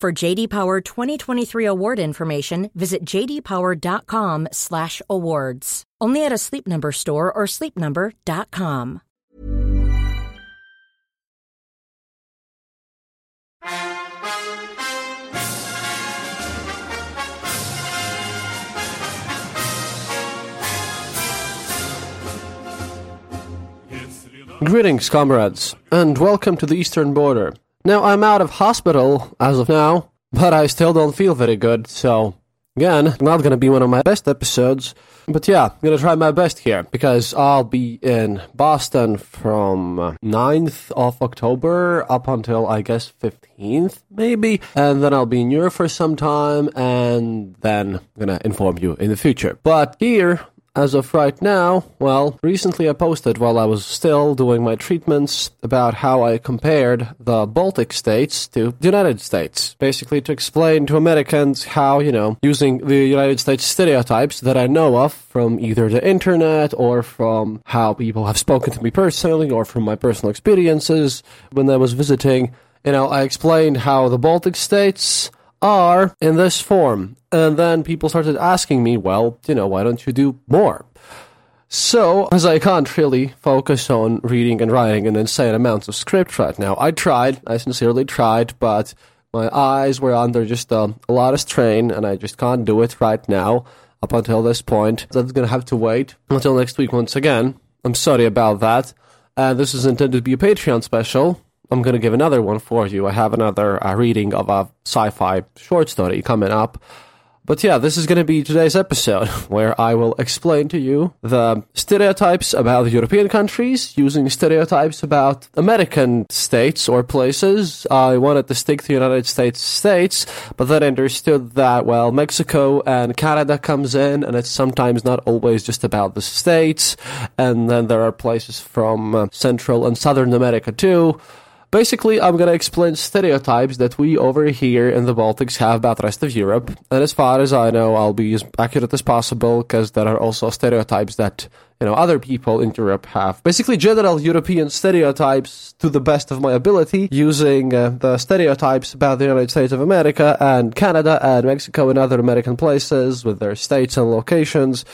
For JD Power 2023 award information, visit jdpower.com/awards. Only at a Sleep Number store or sleepnumber.com. Greetings, comrades, and welcome to the Eastern Border. Now, I'm out of hospital as of now, but I still don't feel very good, so again, not gonna be one of my best episodes. But yeah, I'm gonna try my best here because I'll be in Boston from uh, 9th of October up until I guess 15th, maybe, and then I'll be in Europe for some time, and then I'm gonna inform you in the future. But here, as of right now, well, recently I posted while I was still doing my treatments about how I compared the Baltic states to the United States. Basically, to explain to Americans how, you know, using the United States stereotypes that I know of from either the internet or from how people have spoken to me personally or from my personal experiences when I was visiting. You know, I explained how the Baltic states are in this form. And then people started asking me, well, you know, why don't you do more? So, as I can't really focus on reading and writing an insane amounts of script right now, I tried, I sincerely tried, but my eyes were under just a, a lot of strain, and I just can't do it right now up until this point. That's gonna have to wait until next week once again. I'm sorry about that. Uh, this is intended to be a Patreon special, I'm going to give another one for you. I have another uh, reading of a sci fi short story coming up. But yeah, this is going to be today's episode where I will explain to you the stereotypes about European countries using stereotypes about American states or places. I wanted to stick to United States states, but then understood that, well, Mexico and Canada comes in and it's sometimes not always just about the states. And then there are places from uh, Central and Southern America too. Basically, I'm to explain stereotypes that we over here in the Baltics have about the rest of Europe. And as far as I know, I'll be as accurate as possible because there are also stereotypes that, you know, other people in Europe have. Basically, general European stereotypes to the best of my ability using uh, the stereotypes about the United States of America and Canada and Mexico and other American places with their states and locations.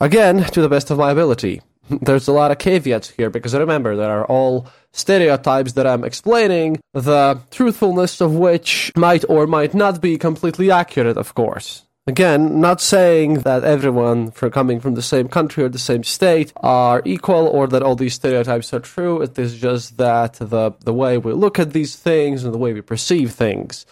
Again, to the best of my ability. There's a lot of caveats here because remember, there are all stereotypes that I'm explaining, the truthfulness of which might or might not be completely accurate, of course. Again, not saying that everyone for coming from the same country or the same state are equal or that all these stereotypes are true. It is just that the, the way we look at these things and the way we perceive things.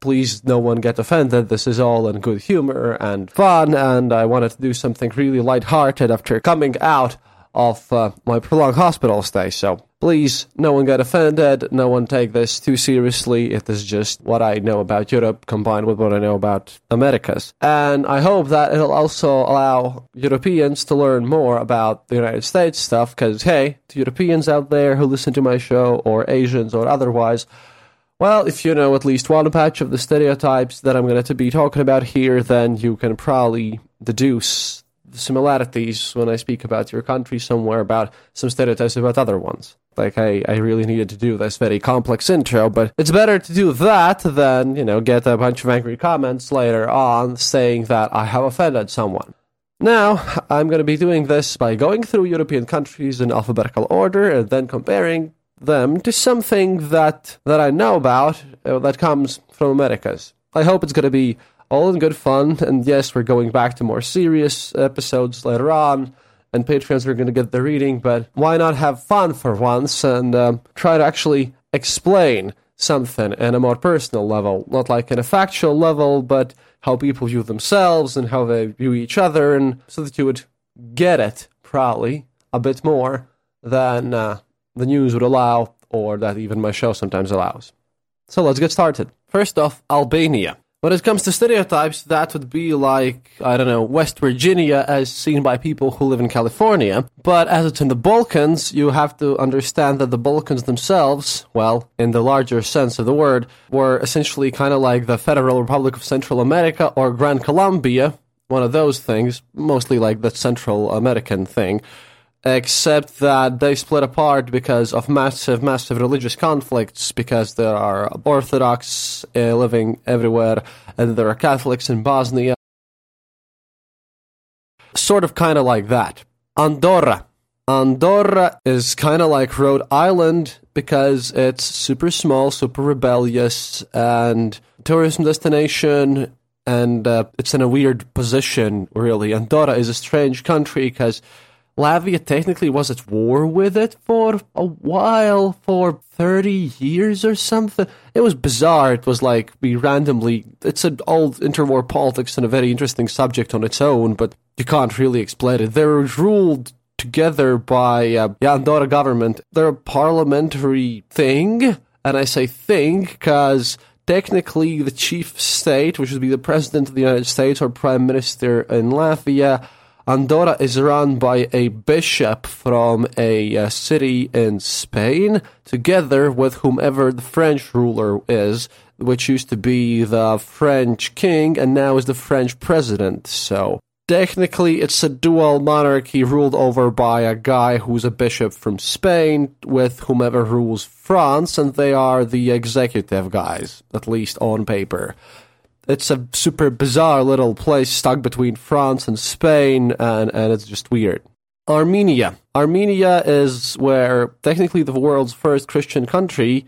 Please, no one get offended. This is all in good humor and fun, and I wanted to do something really lighthearted after coming out of uh, my prolonged hospital stay. So please, no one get offended. No one take this too seriously. It is just what I know about Europe combined with what I know about Americas. And I hope that it'll also allow Europeans to learn more about the United States stuff. Because, hey, to Europeans out there who listen to my show, or Asians or otherwise, well, if you know at least one patch of the stereotypes that I'm going to be talking about here, then you can probably deduce similarities when I speak about your country somewhere about some stereotypes about other ones. like I, I really needed to do this very complex intro, but it's better to do that than, you know, get a bunch of angry comments later on saying that I have offended someone. Now, I'm going to be doing this by going through European countries in alphabetical order and then comparing them to something that that I know about uh, that comes from Americas. I hope it's going to be all in good fun, and yes, we're going back to more serious episodes later on and Patreons are going to get the reading, but why not have fun for once and um, try to actually explain something in a more personal level, not like in a factual level, but how people view themselves and how they view each other, and so that you would get it probably a bit more than uh, the news would allow, or that even my show sometimes allows. So let's get started. First off, Albania. When it comes to stereotypes, that would be like, I don't know, West Virginia as seen by people who live in California. But as it's in the Balkans, you have to understand that the Balkans themselves, well, in the larger sense of the word, were essentially kind of like the Federal Republic of Central America or Gran Colombia, one of those things, mostly like the Central American thing except that they split apart because of massive, massive religious conflicts, because there are Orthodox uh, living everywhere, and there are Catholics in Bosnia. Sort of kind of like that. Andorra. Andorra is kind of like Rhode Island because it's super small, super rebellious, and tourism destination, and uh, it's in a weird position, really. Andorra is a strange country because Latvia technically was at war with it for a while, for 30 years or something. It was bizarre. It was like we randomly, it's an old interwar politics and a very interesting subject on its own, but you can't really explain it. They were ruled together by uh, the Andorra government. They're a parliamentary thing, and I say thing because technically the chief state, which would be the president of the United States or prime minister in Latvia, Andorra is run by a bishop from a uh, city in Spain, together with whomever the French ruler is, which used to be the French king and now is the French president. So technically, it's a dual monarchy ruled over by a guy who's a bishop from Spain with whomever rules France, and they are the executive guys, at least on paper it's a super bizarre little place stuck between France and Spain, and, and it's just weird. Armenia. Armenia is where technically the world's first Christian country.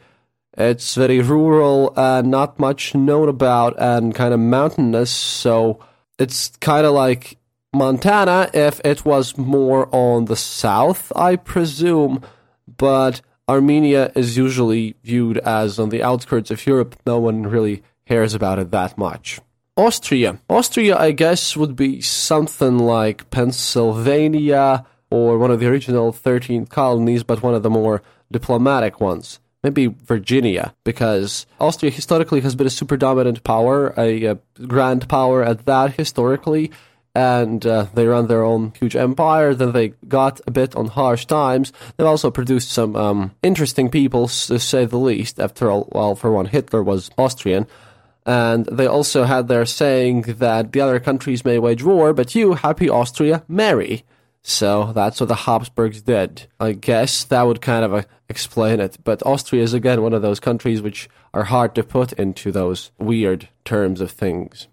It's very rural and not much known about and kind of mountainous, so it's kind of like Montana if it was more on the south, I presume, but Armenia is usually viewed as on the outskirts of Europe. No one really cares about it that much. Austria. Austria, I guess, would be something like Pennsylvania or one of the original 13 colonies, but one of the more diplomatic ones. Maybe Virginia, because Austria historically has been a super dominant power, a, a grand power at that historically, and uh, they run their own huge empire. Then they got a bit on harsh times. They've also produced some um, interesting people, to say the least. After all, well, for one, Hitler was Austrian. And they also had their saying that the other countries may wage war, but you, happy Austria, marry. So that's what the Habsburgs did. I guess that would kind of uh, explain it. But Austria is again one of those countries which are hard to put into those weird terms of things.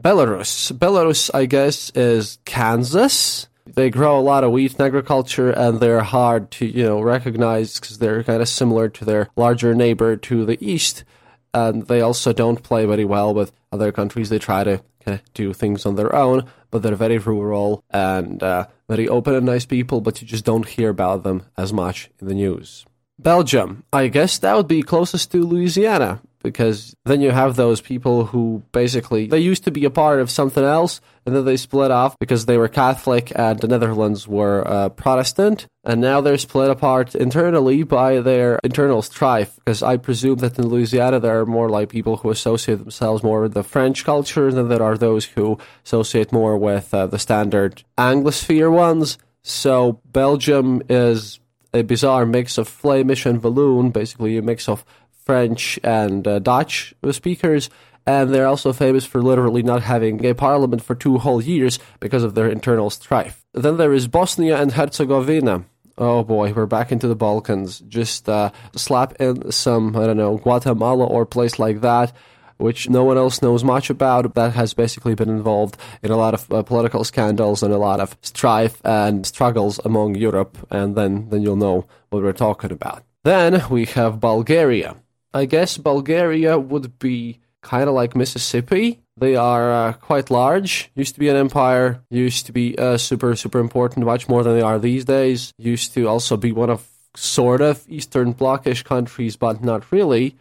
Belarus. Belarus, I guess, is Kansas. They grow a lot of wheat in agriculture, and they're hard to you know recognize because they're kind of similar to their larger neighbor to the east and they also don't play very well with other countries. They try to kind of do things on their own, but they're very rural and uh, very open and nice people, but you just don't hear about them as much in the news. Belgium, I guess that would be closest to Louisiana because then you have those people who basically they used to be a part of something else and then they split off because they were Catholic and the Netherlands were uh, Protestant and now they're split apart internally by their internal strife because I presume that in Louisiana there are more like people who associate themselves more with the French culture than there are those who associate more with uh, the standard Anglosphere ones. So Belgium is a bizarre mix of Flemish and Walloon, basically a mix of French and uh, Dutch speakers, and they're also famous for literally not having a parliament for two whole years because of their internal strife. Then there is Bosnia and Herzegovina, Oh boy, we're back into the Balkans. Just uh, slap in some, I don't know, Guatemala or place like that, which no one else knows much about. That has basically been involved in a lot of uh, political scandals and a lot of strife and struggles among Europe, and then, then you'll know what we're talking about. Then we have Bulgaria. I guess Bulgaria would be kind of like Mississippi. They are uh, quite large. Used to be an empire. Used to be uh, super, super important, much more than they are these days. Used to also be one of sort of Eastern Blocish countries, but not really.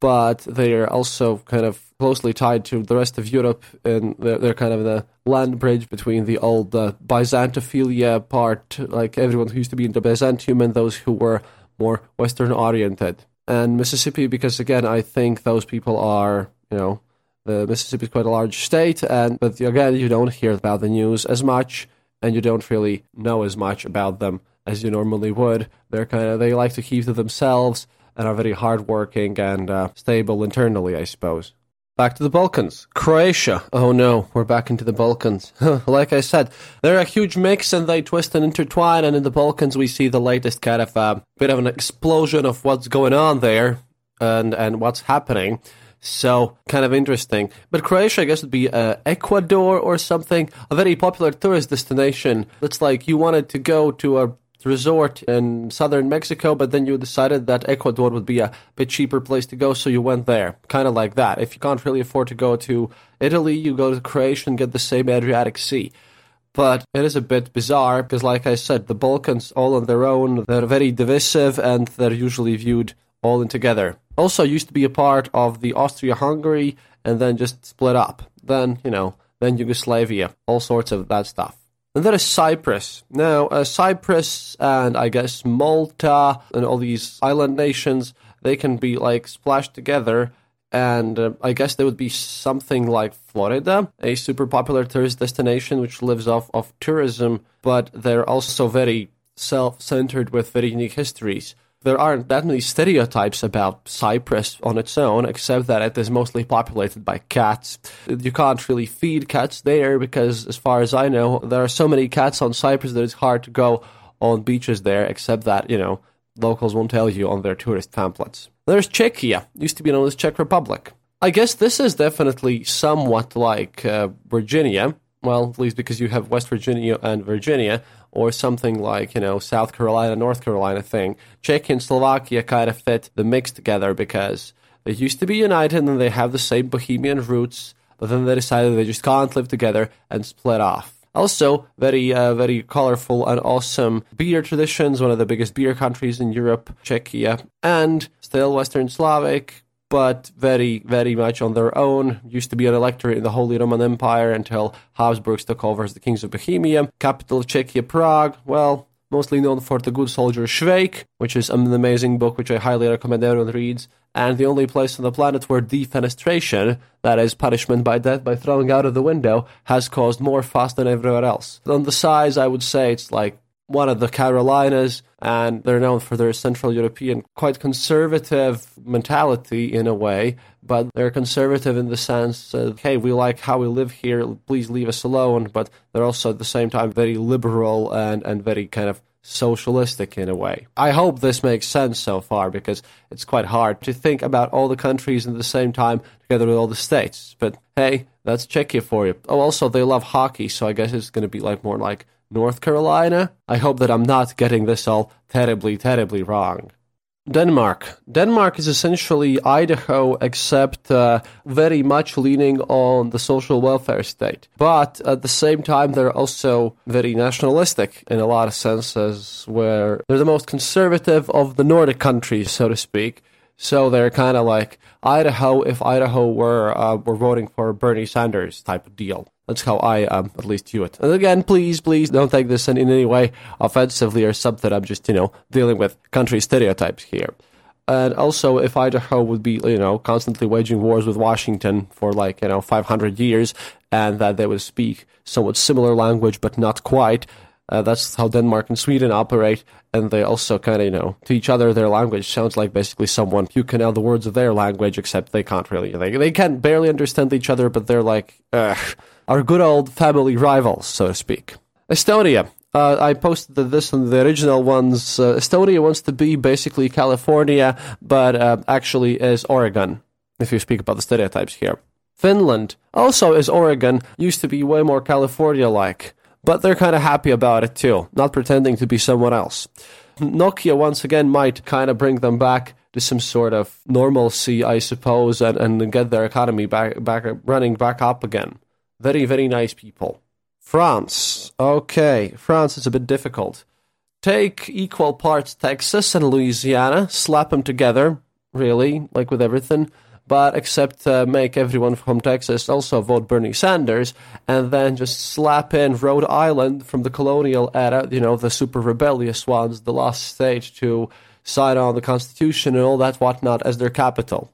But they are also kind of closely tied to the rest of Europe, and they're, they're kind of the land bridge between the old uh, Byzantophilia part, like everyone who used to be into Byzantium, and those who were more Western oriented. And Mississippi, because again, I think those people are, you know, the Mississippi is quite a large state, and but again, you don't hear about the news as much, and you don't really know as much about them as you normally would. They're kind of they like to keep to themselves and are very hardworking and uh, stable internally, I suppose. Back to the Balkans. Croatia. Oh no, we're back into the Balkans. like I said, they're a huge mix and they twist and intertwine, and in the Balkans we see the latest kind of uh, bit of an explosion of what's going on there and, and what's happening. So, kind of interesting. But Croatia, I guess, would be uh, Ecuador or something, a very popular tourist destination. It's like you wanted to go to a resort in southern Mexico, but then you decided that Ecuador would be a bit cheaper place to go, so you went there. Kind of like that. If you can't really afford to go to Italy, you go to Croatia and get the same Adriatic Sea. But it is a bit bizarre because, like I said, the Balkans all on their own, they're very divisive and they're usually viewed all in together. Also, used to be a part of the Austria Hungary and then just split up. Then, you know, then Yugoslavia, all sorts of that stuff. And there is Cyprus. Now, uh, Cyprus and I guess Malta and all these island nations, they can be like splashed together. And uh, I guess there would be something like Florida, a super popular tourist destination which lives off of tourism, but they're also very self centered with very unique histories there aren't that many stereotypes about Cyprus on its own, except that it is mostly populated by cats. You can't really feed cats there because, as far as I know, there are so many cats on Cyprus that it's hard to go on beaches there, except that, you know, locals won't tell you on their tourist pamphlets. There's Czechia, used to be known as Czech Republic. I guess this is definitely somewhat like uh, Virginia, well, at least because you have West Virginia and Virginia, or something like, you know, South Carolina, North Carolina thing. Czech and Slovakia kind of fit the mix together because they used to be united and they have the same Bohemian roots, but then they decided they just can't live together and split off. Also, very, uh, very colorful and awesome beer traditions, one of the biggest beer countries in Europe, Czechia, and still Western Slavic, but very, very much on their own. Used to be an electorate in the Holy Roman Empire until Habsburgs took over as the kings of Bohemia. Capital Czechia, Prague. Well, mostly known for the good soldier Schweik, which is an amazing book which I highly recommend everyone reads. And the only place on the planet where defenestration, that is punishment by death by throwing out of the window, has caused more fuss than everywhere else. On the size, I would say it's like one of the Carolinas, and they're known for their Central European, quite conservative mentality in a way. But they're conservative in the sense that, hey, we like how we live here, please leave us alone. But they're also at the same time very liberal and, and very kind of socialistic in a way. I hope this makes sense so far because it's quite hard to think about all the countries at the same time together with all the states. But hey, that's Czechia for you. Oh, also, they love hockey, so I guess it's going to be like more like North Carolina. I hope that I'm not getting this all terribly, terribly wrong. Denmark. Denmark is essentially Idaho, except uh, very much leaning on the social welfare state. But at the same time, they're also very nationalistic in a lot of senses, where they're the most conservative of the Nordic countries, so to speak. So they're kind of like Idaho if Idaho were uh, were voting for Bernie Sanders type of deal. That's how I um, at least view it. And again, please, please don't take this in, any way offensively or something. I'm just, you know, dealing with country stereotypes here. And also, if Idaho would be, you know, constantly waging wars with Washington for like, you know, 500 years, and that they would speak somewhat similar language, but not quite, uh, that's how Denmark and Sweden operate, and they also kind of, you know, to each other, their language sounds like basically someone can know the words of their language, except they can't really. They, they can barely understand each other, but they're like, ugh our good old family rivals, so to speak. Estonia. Uh, I posted this on the original ones. Uh, Estonia wants to be basically California, but uh, actually is Oregon, if you speak about the stereotypes here. Finland also is Oregon, used to be way more California like, but they're kind of happy about it too, not pretending to be someone else. Nokia once again might kind of bring them back to some sort of normalcy, I suppose, and, and get their economy back, back running back up again. Very, very nice people. France. Okay, France is a bit difficult. Take equal parts Texas and Louisiana, slap them together, really, like with everything, but except uh, make everyone from Texas also vote Bernie Sanders, and then just slap in Rhode Island from the colonial era, you know, the super rebellious ones, the last stage to sign on the Constitution and all that whatnot as their capital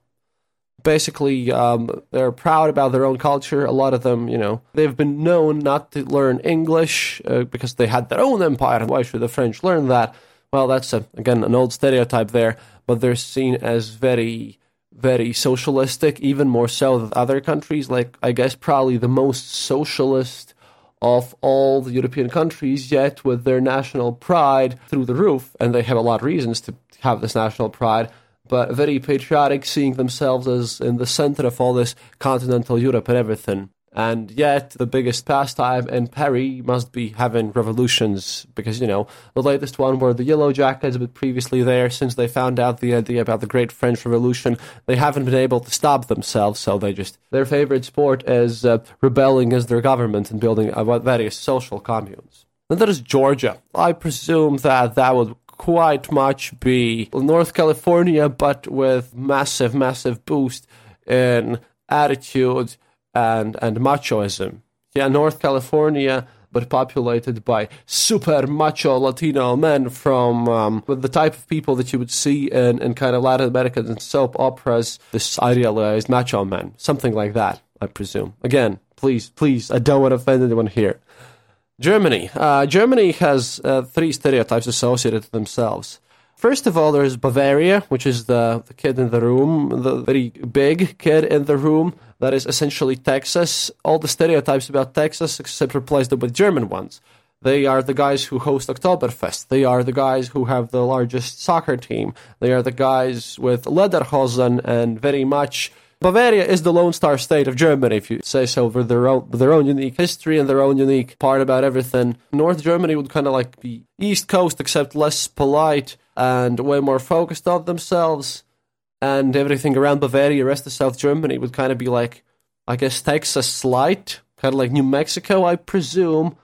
basically um, they're proud about their own culture. A lot of them, you know, they've been known not to learn English uh, because they had their own empire. Why should the French learn that? Well, that's a, again an old stereotype there, but they're seen as very, very socialistic, even more so than other countries. Like I guess probably the most socialist of all the European countries, yet with their national pride through the roof, and they have a lot of reasons to have this national pride but very patriotic, seeing themselves as in the center of all this continental Europe and everything. And yet, the biggest pastime in Paris must be having revolutions, because, you know, the latest one were the Yellow Jackets, but previously there, since they found out the idea about the Great French Revolution, they haven't been able to stop themselves, so they just, their favorite sport is uh, rebelling against their government and building uh, various social communes. Then there is Georgia. I presume that that would quite much be North California, but with massive, massive boost in attitude and and machoism. Yeah, North California, but populated by super macho Latino men from um, with the type of people that you would see in, in kind of Latin American soap operas. This idealized macho men, something like that, I presume. Again, please, please, I don't want to offend anyone here. Germany. Uh, Germany has uh, three stereotypes associated to themselves. First of all, there's Bavaria, which is the, the kid in the room, the very big kid in the room that is essentially Texas. All the stereotypes about Texas, except replace them with German ones. They are the guys who host Oktoberfest. They are the guys who have the largest soccer team. They are the guys with Lederhosen and very much Bavaria is the Lone Star state of Germany, if you say so, with their own, their own unique history and their own unique part about everything. North Germany would kind of like be East Coast, except less polite and way more focused on themselves. And everything around Bavaria, rest of South Germany, would kind of be like, I guess, Texas light, kind of like New Mexico, I presume.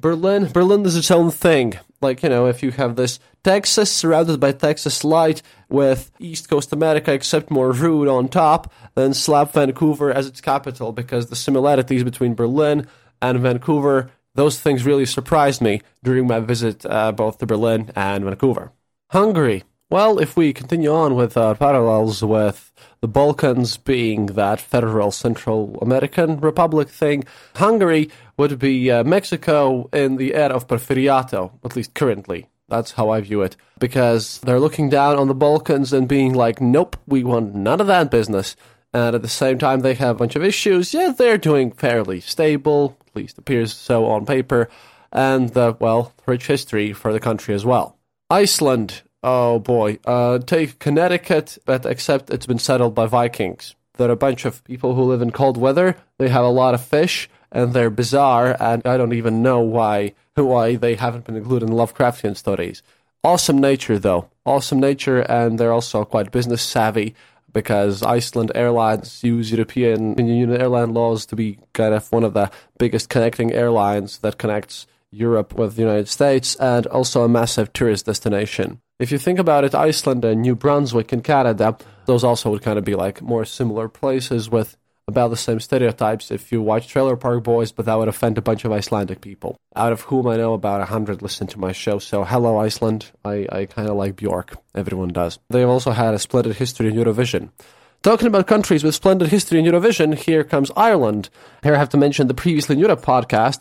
Berlin, Berlin is its own thing. Like, you know, if you have this Texas surrounded by Texas light with East Coast America, except more rude on top, then slap Vancouver as its capital because the similarities between Berlin and Vancouver, those things really surprised me during my visit uh, both to Berlin and Vancouver. Hungary. Well, if we continue on with uh, parallels with the Balkans being that federal Central American Republic thing, Hungary would be uh, Mexico in the era of Porfiriato, at least currently. That's how I view it. Because they're looking down on the Balkans and being like, nope, we want none of that business. And at the same time, they have a bunch of issues. Yeah, they're doing fairly stable, at least appears so on paper. And, uh, well, rich history for the country as well. Iceland, oh boy. Uh, take Connecticut, but except it's been settled by Vikings. They're a bunch of people who live in cold weather. They have a lot of fish and they're bizarre, and I don't even know why why they haven't been included in Lovecraftian studies. Awesome nature, though. Awesome nature, and they're also quite business savvy because Iceland Airlines use European Union airline laws to be kind of one of the biggest connecting airlines that connects Europe with the United States and also a massive tourist destination. If you think about it, Iceland and New Brunswick in Canada, those also would kind of be like more similar places with about the same stereotypes if you watch Trailer Park Boys, but that would offend a bunch of Icelandic people, out of whom I know about a hundred listen to my show. So hello, Iceland. I, I kind of like Bjork. Everyone does. They've also had a splendid history in Eurovision. Talking about countries with splendid history in Eurovision, here comes Ireland. Here I have to mention the Previously in Europe podcast,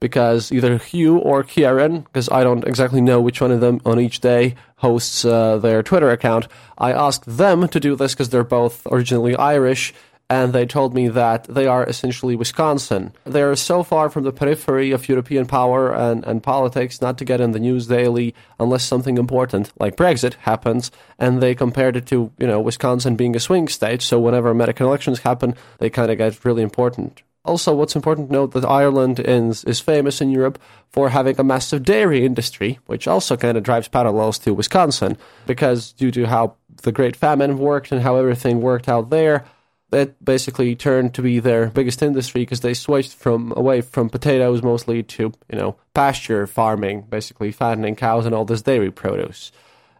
because either Hugh or Kieran, because I don't exactly know which one of them on each day hosts uh, their Twitter account, I asked them to do this because they're both originally Irish and they told me that they are essentially Wisconsin. They're so far from the periphery of European power and, and politics not to get in the news daily unless something important like Brexit happens, and they compared it to, you know, Wisconsin being a swing state, so whenever American elections happen, they kind of get really important. Also, what's important to note that Ireland is, is famous in Europe for having a massive dairy industry, which also kind of drives parallels to Wisconsin, because due to how the Great Famine worked and how everything worked out there, that basically turned to be their biggest industry because they switched from away from potatoes mostly to you know pasture farming, basically fattening cows and all this dairy produce.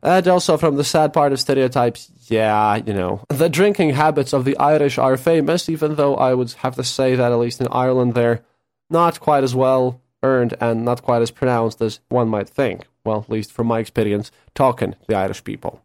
And also from the sad part of stereotypes, yeah, you know, the drinking habits of the Irish are famous, even though I would have to say that at least in Ireland they're not quite as well earned and not quite as pronounced as one might think. Well, at least from my experience talking to the Irish people.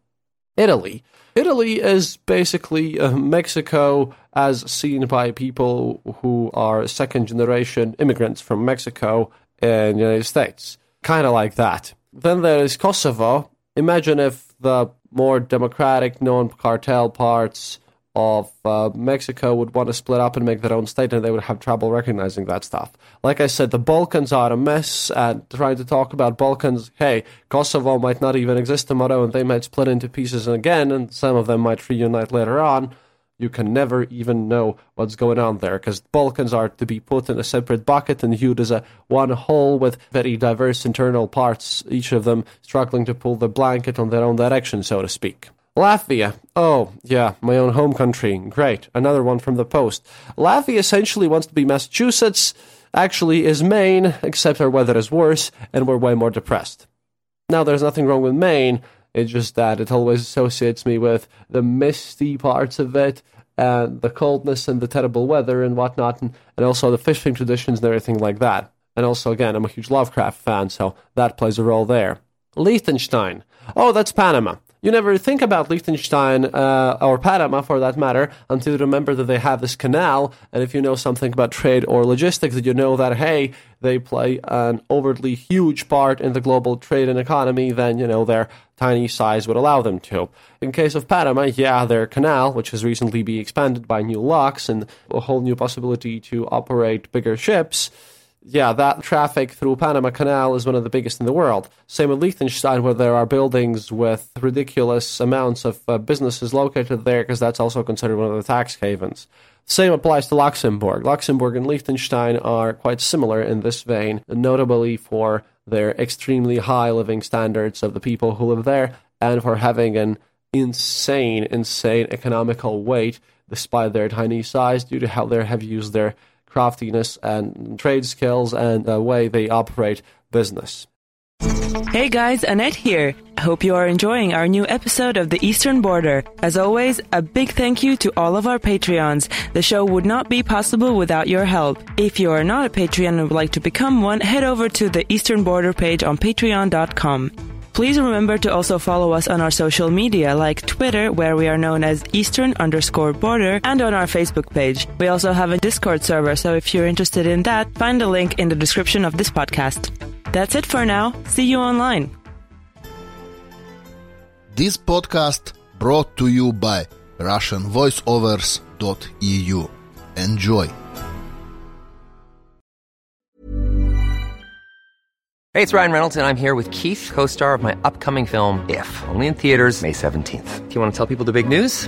Italy. Italy is basically uh, Mexico as seen by people who are second generation immigrants from Mexico in the United States. Kind of like that. Then there is Kosovo. Imagine if the more democratic, non cartel parts of uh, Mexico would want to split up and make their own state, and they would have trouble recognizing that stuff. Like I said, the Balkans are a mess, and trying to talk about Balkans, hey, Kosovo might not even exist tomorrow, and they might split into pieces again, and some of them might reunite later on. You can never even know what's going on there because Balkans are to be put in a separate bucket and viewed as a one whole with very diverse internal parts, each of them struggling to pull the blanket on their own direction, so to speak. Latvia. Oh, yeah, my own home country. Great. Another one from the Post. Latvia essentially wants to be Massachusetts, actually is Maine, except our weather is worse and we're way more depressed. Now, there's nothing wrong with Maine, it's just that it always associates me with the misty parts of it and the coldness and the terrible weather and whatnot, and, and also the fishing traditions and everything like that. And also, again, I'm a huge Lovecraft fan, so that plays a role there. Liechtenstein. Oh, that's Panama. You never think about Liechtenstein uh, or Panama, for that matter, until you remember that they have this canal. And if you know something about trade or logistics, that you know that hey, they play an overtly huge part in the global trade and economy, then you know their tiny size would allow them to. In case of Panama, yeah, their canal, which has recently been expanded by new locks and a whole new possibility to operate bigger ships yeah, that traffic through Panama Canal is one of the biggest in the world. Same with Liechtenstein, where there are buildings with ridiculous amounts of uh, businesses located there, because that's also considered one of the tax havens. Same applies to Luxembourg. Luxembourg and Liechtenstein are quite similar in this vein, notably for their extremely high living standards of the people who live there and for having an insane, insane economical weight despite their tiny size due to how they have used their craftiness and trade skills and the way they operate business. Hey guys, Annette here. I Hope you are enjoying our new episode of The Eastern Border. As always, a big thank you to all of our Patreons. The show would not be possible without your help. If you are not a Patreon and would like to become one, head over to the Eastern Border page on patreon.com. Please remember to also follow us on our social media like Twitter, where we are known as Eastern underscore border, and on our Facebook page. We also have a Discord server, so if you're interested in that, find the link in the description of this podcast. That's it for now. See you online. This podcast brought to you by RussianVoiceovers.eu. Enjoy. Hey, it's Ryan Reynolds, and I'm here with Keith, co star of my upcoming film, If, only in theaters, May 17th. Do you want to tell people the big news?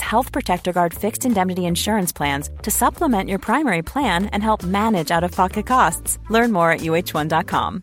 Health Protector Guard fixed indemnity insurance plans to supplement your primary plan and help manage out of pocket costs. Learn more at uhone.com.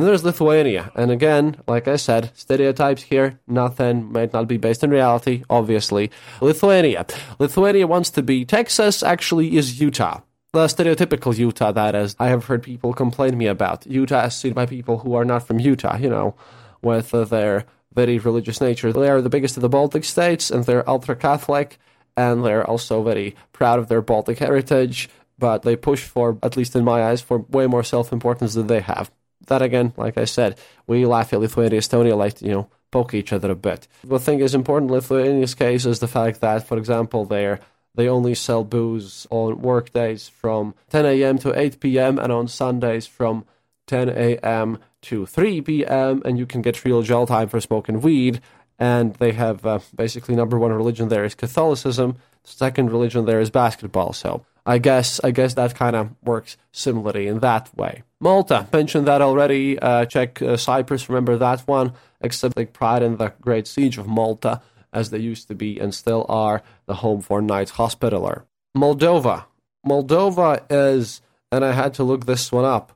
And there's Lithuania. And again, like I said, stereotypes here, nothing might not be based in reality, obviously. Lithuania. Lithuania wants to be Texas, actually is Utah. The stereotypical Utah, that is, I have heard people complain to me about. Utah is seen by people who are not from Utah, you know, with uh, their very religious nature. They are the biggest of the Baltic states, and they're ultra Catholic, and they're also very proud of their Baltic heritage, but they push for, at least in my eyes, for way more self importance than they have. That again, like I said, we laugh at Lithuania, Estonia, like, you know, poke each other a bit. The thing is important in Lithuania's case is the fact that, for example, they're they only sell booze on workdays from 10 a.m. to 8 p.m. and on Sundays from 10 a.m. to 3 p.m. and you can get real jail time for smoking weed. And they have uh, basically number one religion there is Catholicism. Second religion there is basketball. So I guess I guess that kind of works similarly in that way. Malta mentioned that already. Uh, Czech uh, Cyprus, remember that one? Except take pride in the Great Siege of Malta as they used to be and still are the home for Knights Hospitaller. Moldova. Moldova is, and I had to look this one up.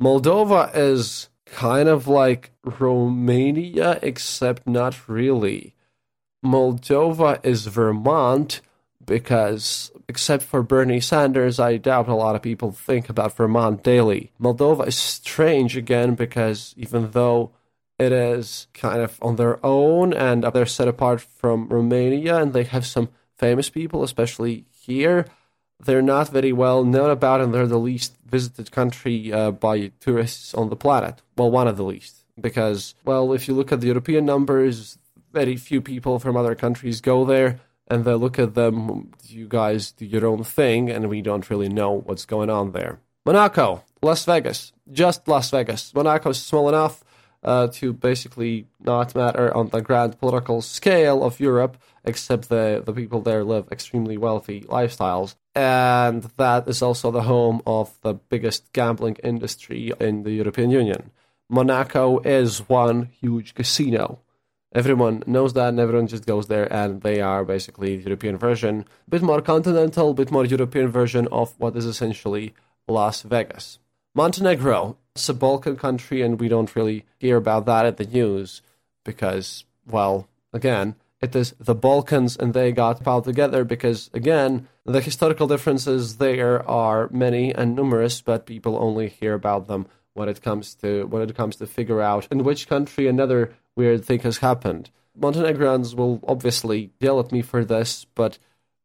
Moldova is kind of like Romania, except not really. Moldova is Vermont because, except for Bernie Sanders, I doubt a lot of people think about Vermont daily. Moldova is strange again because even though it is kind of on their own and they're set apart from Romania and they have some famous people, especially here. They're not very well known about and they're the least visited country uh, by tourists on the planet. Well, one of the least. Because, well, if you look at the European numbers, very few people from other countries go there and they look at them, you guys do your own thing, and we don't really know what's going on there. Monaco, Las Vegas, just Las Vegas. Monaco is small enough uh, to basically not matter on the grand political scale of Europe, except the, the people there live extremely wealthy lifestyles. And that is also the home of the biggest gambling industry in the European Union. Monaco is one huge casino. Everyone knows that, and everyone just goes there, and they are basically the European version, a bit more continental, a bit more European version of what is essentially Las Vegas. Montenegro it's a Balkan country, and we don't really hear about that at the news because, well, again, it is the Balkans, and they got piled together because, again, the historical differences there are many and numerous, but people only hear about them when it comes to when it comes to figure out in which country another weird thing has happened. Montenegrins will obviously yell at me for this, but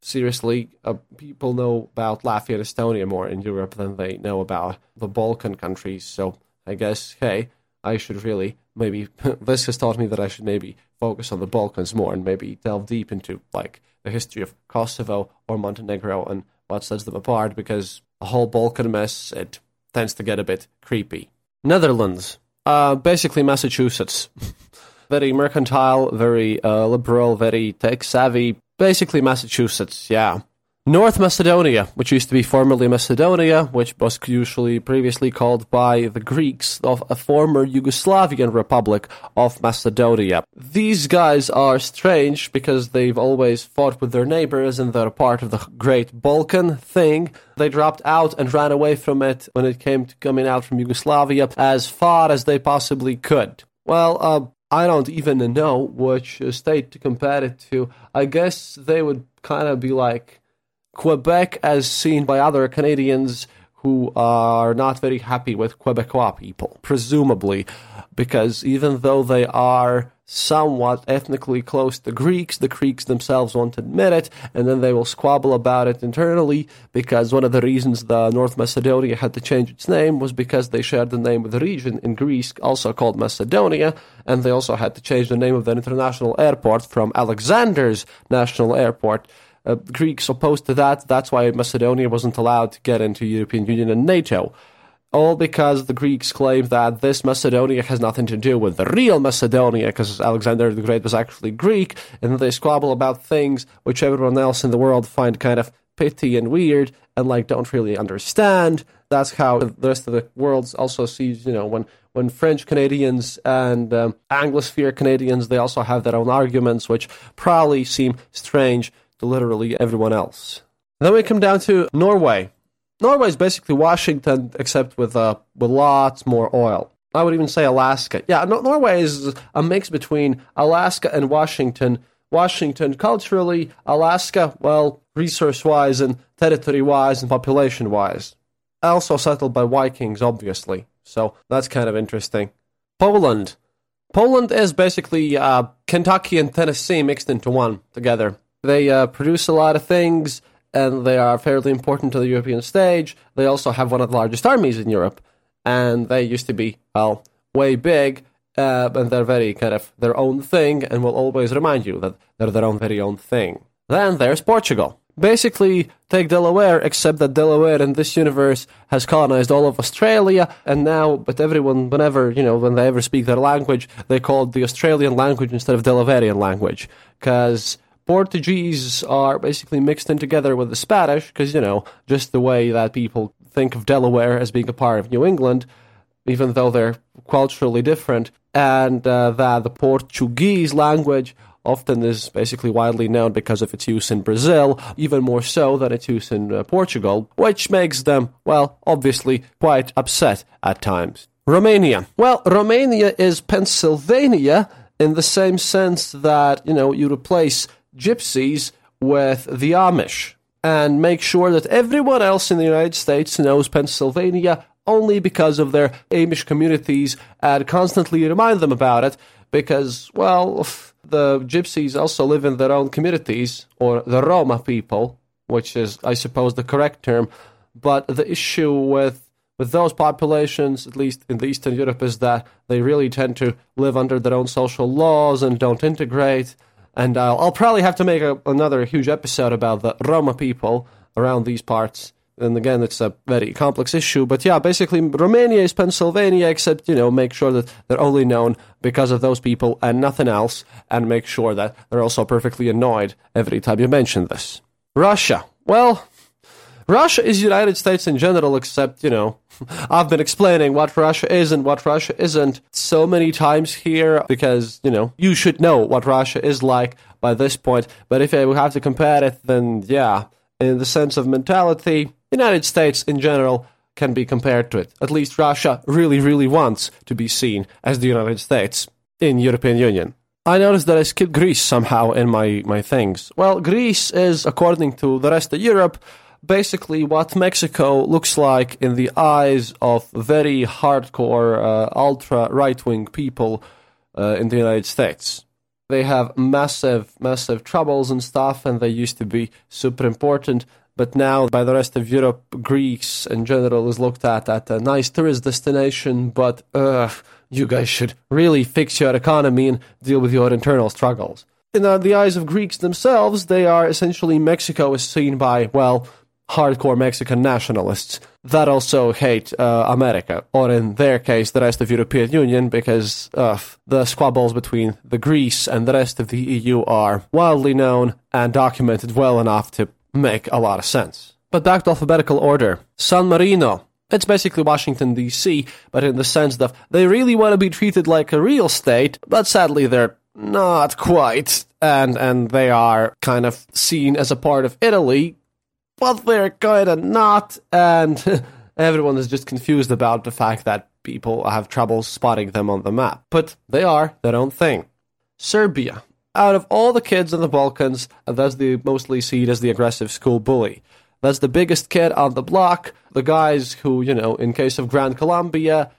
seriously, uh, people know about Latvia and Estonia more in Europe than they know about the Balkan countries. So I guess, hey, I should really maybe this has taught me that I should maybe focus on the Balkans more and maybe delve deep into like the history of Kosovo or Montenegro and what sets them apart because a whole Balkan mess it tends to get a bit creepy. Netherlands, uh, basically Massachusetts. very mercantile, very uh, liberal, very tech savvy, basically Massachusetts, yeah. North Macedonia, which used to be formerly Macedonia, which was usually previously called by the Greeks of a former Yugoslavian republic of Macedonia. These guys are strange because they've always fought with their neighbors and they're part of the Great Balkan thing. They dropped out and ran away from it when it came to coming out from Yugoslavia as far as they possibly could. Well, uh, I don't even know which state to compare it to. I guess they would kind of be like Quebec, as seen by other Canadians who are not very happy with Quebecois people, presumably, because even though they are somewhat ethnically close to Greeks. The Greeks themselves won't admit it, and then they will squabble about it internally because one of the reasons the North Macedonia had to change its name was because they shared the name of the region in Greece, also called Macedonia, and they also had to change the name of the international airport from Alexander's National Airport. Uh, Greeks opposed to that. That's why Macedonia wasn't allowed to get into European Union and NATO all because the Greeks claim that this Macedonia has nothing to do with the real Macedonia, because Alexander the Great was actually Greek, and they squabble about things which everyone else in the world find kind of petty and weird and like don't really understand. That's how the rest of the world also sees, you know, when when French Canadians and um, Anglosphere Canadians, they also have their own arguments, which probably seem strange literally everyone else. then we come down to Norway. Norway is basically Washington, except with uh, with lots more oil. I would even say Alaska. Yeah, no, Norway is a mix between Alaska and Washington Washington culturally, Alaska, well, resource wise and territory wise and population wise. Also settled by Vikings, obviously. So that's kind of interesting. Poland. Poland is basically uh, Kentucky and Tennessee mixed into one together. They uh, produce a lot of things and they are fairly important to the European stage. They also have one of the largest armies in Europe, and they used to be, well, way big, uh, and they're very kind of their own thing, and will always remind you that they're their own very own thing. Then there's Portugal. Basically, take Delaware, except that Delaware in this universe has colonized all of Australia, and now, but everyone, whenever, you know, when they ever speak their language, they call it the Australian language instead of Delawarean language. Because Portuguese are basically mixed in together with the Spanish, because, you know, just the way that people think of Delaware as being a part of New England, even though they're culturally different, and uh, that the Portuguese language often is basically widely known because of its use in Brazil, even more so than its use in uh, Portugal, which makes them, well, obviously quite upset at times. Romania. Well, Romania is Pennsylvania in the same sense that, you know, you replace gypsies with the Amish and make sure that everyone else in the United States knows Pennsylvania only because of their Amish communities and constantly remind them about it because, well, the gypsies also live in their own communities, or the Roma people, which is, I suppose, the correct term. But the issue with with those populations, at least in the Eastern Europe, is that they really tend to live under their own social laws and don't integrate and I'll, I'll probably have to make a, another huge episode about the Roma people around these parts. And again, it's a very complex issue. But yeah, basically, Romania is Pennsylvania, except, you know, make sure that they're only known because of those people and nothing else, and make sure that they're also perfectly annoyed every time you mention this. Russia. Well, Russia is United States in general, except, you know, I've been explaining what Russia is and what Russia isn't so many times here because, you know, you should know what Russia is like by this point. But if I have to compare it, then yeah, in the sense of mentality, United States in general can be compared to it. At least Russia really, really wants to be seen as the United States in European Union. I noticed that I skipped Greece somehow in my, my things. Well, Greece is, according to the rest of Europe, basically what Mexico looks like in the eyes of very hardcore, uh, ultra right wing people uh, in the United States. They have massive, massive troubles and stuff, and they used to be super important. But now, by the rest of Europe, Greece in general is looked at as a nice tourist destination. But uh, you guys should really fix your economy and deal with your internal struggles. In uh, the eyes of Greeks themselves, they are essentially Mexico is seen by, well, hardcore Mexican nationalists that also hate uh, America, or in their case, the rest of European Union, because uh, the squabbles between the Greece and the rest of the EU are widely known and documented well enough to make a lot of sense. But back to alphabetical order. San Marino. It's basically Washington, D.C., but in the sense that they really want to be treated like a real state, but sadly they're not quite, and, and they are kind of seen as a part of Italy, but they're kind of not, and everyone is just confused about the fact that people have trouble spotting them on the map. But they are their own thing. Serbia. Out of all the kids in the Balkans, that's the mostly seen as the aggressive school bully. That's the biggest kid on the block. The guys who, you know, in case of Grand Colombia,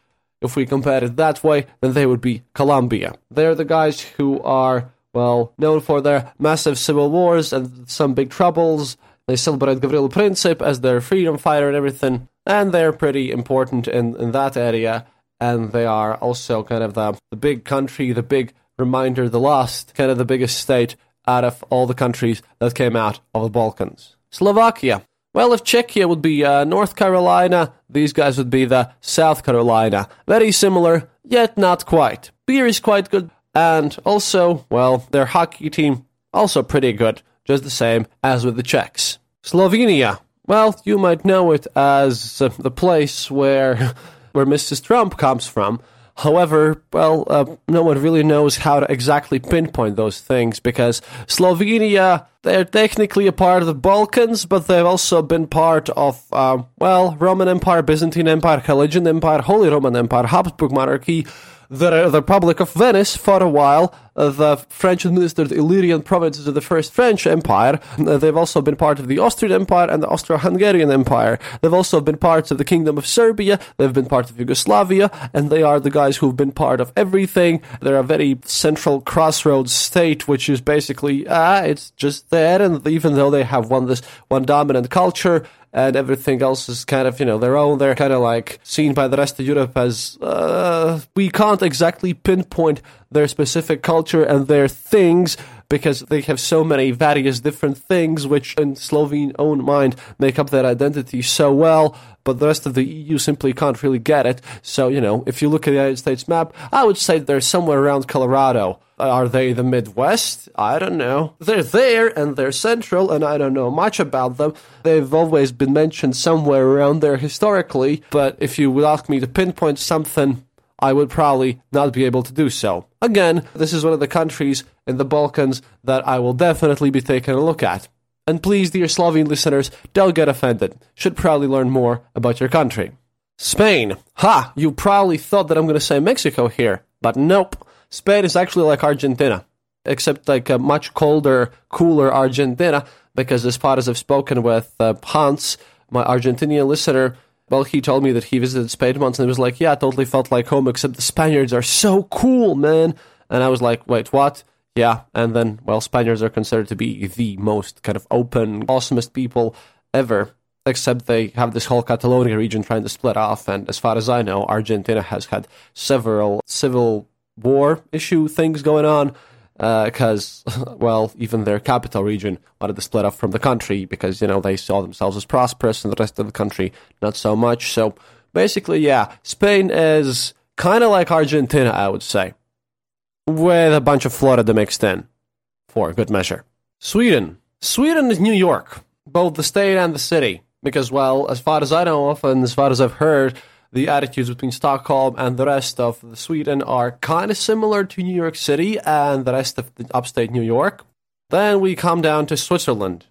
if we compare it that way, then they would be Colombia. They're the guys who are, well, known for their massive civil wars and some big troubles they celebrate Gavrilo Princip as their freedom fighter and everything, and they're pretty important in, in that area. And they are also kind of the, the big country, the big reminder, the last, kind of the biggest state out of all the countries that came out of the Balkans. Slovakia. Well, if Czechia would be uh, North Carolina, these guys would be the South Carolina. Very similar, yet not quite. Beer is quite good, and also, well, their hockey team also pretty good just the same as with the Czechs. Slovenia. Well, you might know it as uh, the place where where Mrs. Trump comes from. However, well, uh, no one really knows how to exactly pinpoint those things because Slovenia, they're technically a part of the Balkans, but they've also been part of, uh, well, Roman Empire, Byzantine Empire, Carolingian Empire, Holy Roman Empire, Habsburg Monarchy, the, the Republic of Venice for a while, the French administered Illyrian provinces of the First French Empire. Uh, they've also been part of the Austrian Empire and the Austro Hungarian Empire. They've also been parts of the Kingdom of Serbia. They've been part of Yugoslavia. And they are the guys who've been part of everything. They're a very central crossroads state, which is basically, ah, it's just there. And even though they have one, this one dominant culture, and everything else is kind of, you know, their own. They're kind of like seen by the rest of Europe as uh, we can't exactly pinpoint their specific culture and their things because they have so many various different things which in Slovene own mind make up their identity so well but the rest of the EU simply can't really get it. So, you know, if you look at the United States map, I would say they're somewhere around Colorado. Are they the Midwest? I don't know. They're there and they're central, and I don't know much about them. They've always been mentioned somewhere around there historically, but if you would ask me to pinpoint something, I would probably not be able to do so. Again, this is one of the countries in the Balkans that I will definitely be taking a look at. And please, dear Slovene listeners, don't get offended. Should probably learn more about your country. Spain. Ha! You probably thought that I'm going to say Mexico here, but nope. Spain is actually like Argentina, except like a much colder, cooler Argentina, because as far as I've spoken with uh, Hans, my Argentinian listener, well, he told me that he visited Spain once and he was like, yeah, totally felt like home, except the Spaniards are so cool, man. And I was like, wait, what? Yeah, and then, well, Spaniards are considered to be the most kind of open, awesomest people ever, except they have this whole Catalonia region trying to split off, and as far as I know, Argentina has had several civil war issue things going on, because, uh, well, even their capital region wanted to split off from the country because, you know, they saw themselves as prosperous and the rest of the country not so much. So basically, yeah, Spain is kind of like Argentina, I would say with a bunch of Florida mixed in for a good measure. Sweden. Sweden is New York, both the state and the city, because, well, as far as I know and as far as I've heard, the attitudes between Stockholm and the rest of Sweden are kind of similar to New York City and the rest of the upstate New York. Then we come down to Switzerland.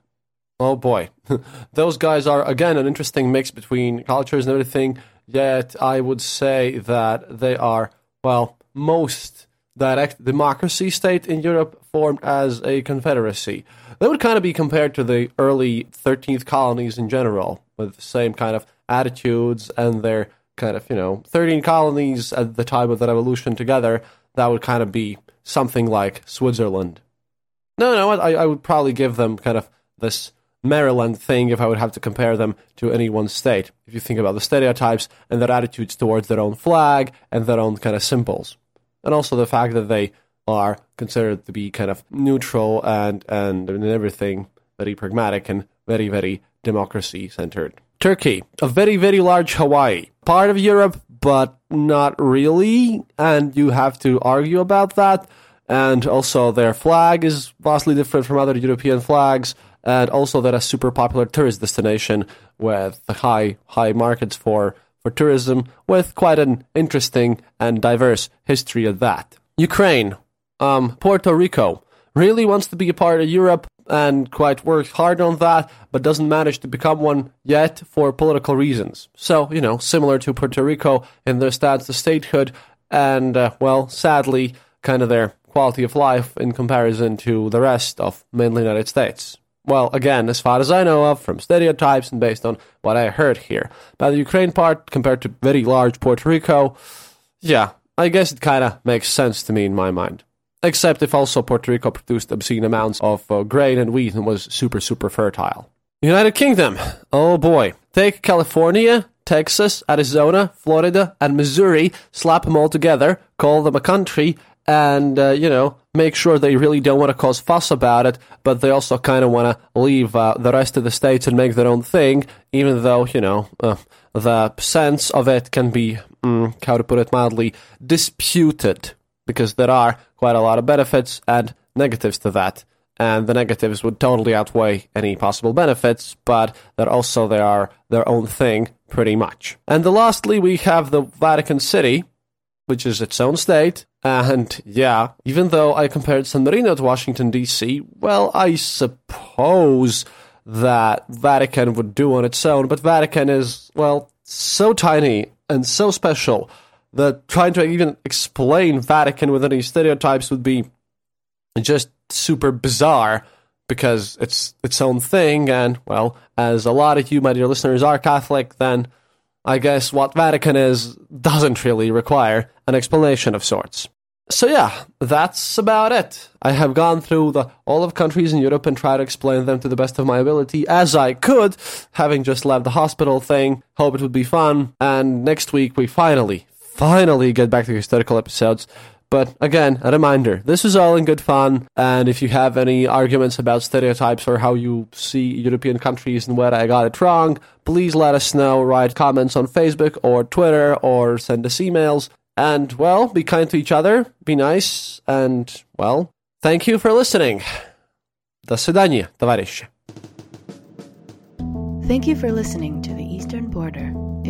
Oh boy, those guys are again an interesting mix between cultures and everything. Yet I would say that they are well most direct democracy state in Europe formed as a confederacy. They would kind of be compared to the early 13th colonies in general, with the same kind of attitudes and their kind of, you know, 13 colonies at the time of the revolution together. That would kind of be something like Switzerland. No, no, I, I would probably give them kind of this Maryland thing if I would have to compare them to any one state. If you think about the stereotypes and their attitudes towards their own flag and their own kind of symbols and also the fact that they are considered to be kind of neutral and and, and everything very pragmatic and very very democracy centered. Turkey, a very very large Hawaii, part of Europe but not really, and you have to argue about that. And also their flag is vastly different from other European flags, and also they're a super popular tourist destination with high high markets for for tourism with quite an interesting and diverse history of that. Ukraine, um, Puerto Rico, really wants to be a part of Europe and quite works hard on that, but doesn't manage to become one yet for political reasons. So, you know, similar to Puerto Rico in their stance to statehood, and, uh, well, sadly, kind of their quality of life in comparison to the rest of mainly United States. Well, again, as far as I know of, from stereotypes and based on what I heard here. Now, the Ukraine part, compared to very large Puerto Rico, yeah, I guess it kind of makes sense to me in my mind. Except if also Puerto Rico produced obscene amounts of uh, grain and wheat and was super, super fertile. United Kingdom. Oh boy. Take California, Texas, Arizona, Florida, and Missouri, slap them all together, call them a country, and uh, you know make sure they really don't want to cause fuss about it, but they also kind of want to leave uh, the rest of the states and make their own thing, even though you know uh, the sense of it can be, mm, how to put it mildly, disputed because there are quite a lot of benefits and negatives to that. And the negatives would totally outweigh any possible benefits, but that also they are their own thing pretty much. And lastly, we have the Vatican City, which is its own state. And yeah, even though I compared San Marino to Washington, D.C., well, I suppose that Vatican would do on its own, but Vatican is, well, so tiny and so special that trying to even explain Vatican with any stereotypes would be just super bizarre because it's its own thing. And, well, as a lot of you, my dear listeners, are Catholic, then I guess what Vatican is doesn't really require an explanation of sorts. So yeah, that's about it. I have gone through the all of countries in Europe and tried to explain them to the best of my ability as I could, having just left the hospital thing. Hope it would be fun. And next week we finally, finally get back to historical episodes. But again, a reminder, this is all in good fun, and if you have any arguments about stereotypes or how you see European countries and where I got it wrong, please let us know. Write comments on Facebook or Twitter or send us emails. And, well, be kind to each other, be nice, and, well, thank you for listening. До свидания, товарищи. Thank you for listening to The Eastern Border.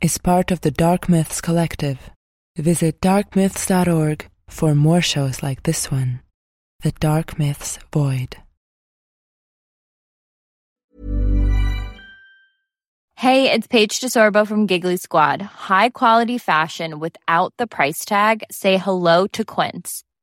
is part of the Dark Myths Collective. Visit darkmyths.org for more shows like this one The Dark Myths Void. Hey, it's Paige DeSorbo from Giggly Squad. High quality fashion without the price tag? Say hello to Quince.